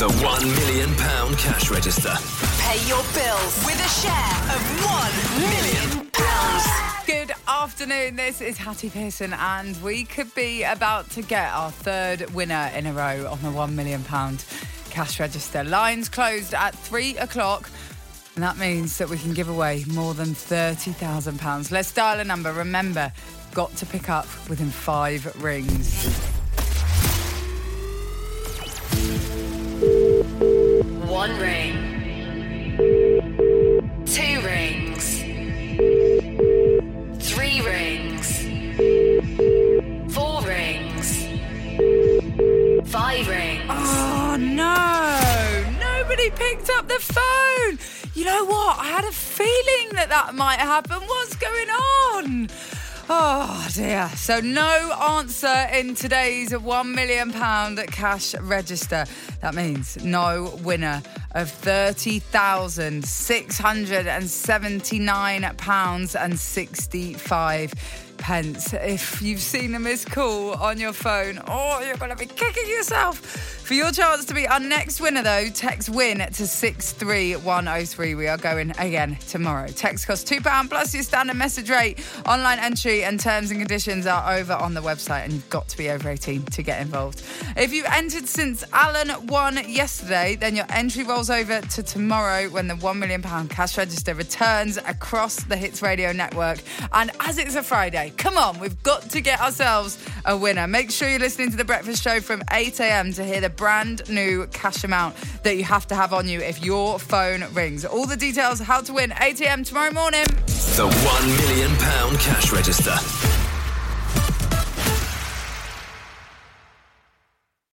The £1 million cash register. Pay your bills with a share of £1 million. Good afternoon. This is Hattie Pearson, and we could be about to get our third winner in a row on the £1 million cash register. Lines closed at three o'clock. And that means that we can give away more than £30,000. Let's dial a number. Remember, got to pick up within five rings. Picked up the phone. You know what? I had a feeling that that might happen. What's going on? Oh dear. So no answer in today's £1 million cash register. That means no winner of £30,679 and 65 pence. If you've seen a missed call on your phone, oh, you're going to be kicking yourself. For your chance to be our next winner, though, text win to 63103. We are going again tomorrow. Text costs £2 plus your standard message rate. Online entry and terms and conditions are over on the website, and you've got to be over 18 to get involved. If you've entered since Alan won yesterday, then your entry rolls over to tomorrow when the £1 million cash register returns across the Hits Radio network. And as it's a Friday, come on, we've got to get ourselves a winner. Make sure you're listening to The Breakfast Show from 8 a.m. to hear the brand new cash amount that you have to have on you if your phone rings. All the details, how to win, 8 a.m. tomorrow morning. The £1 million cash register.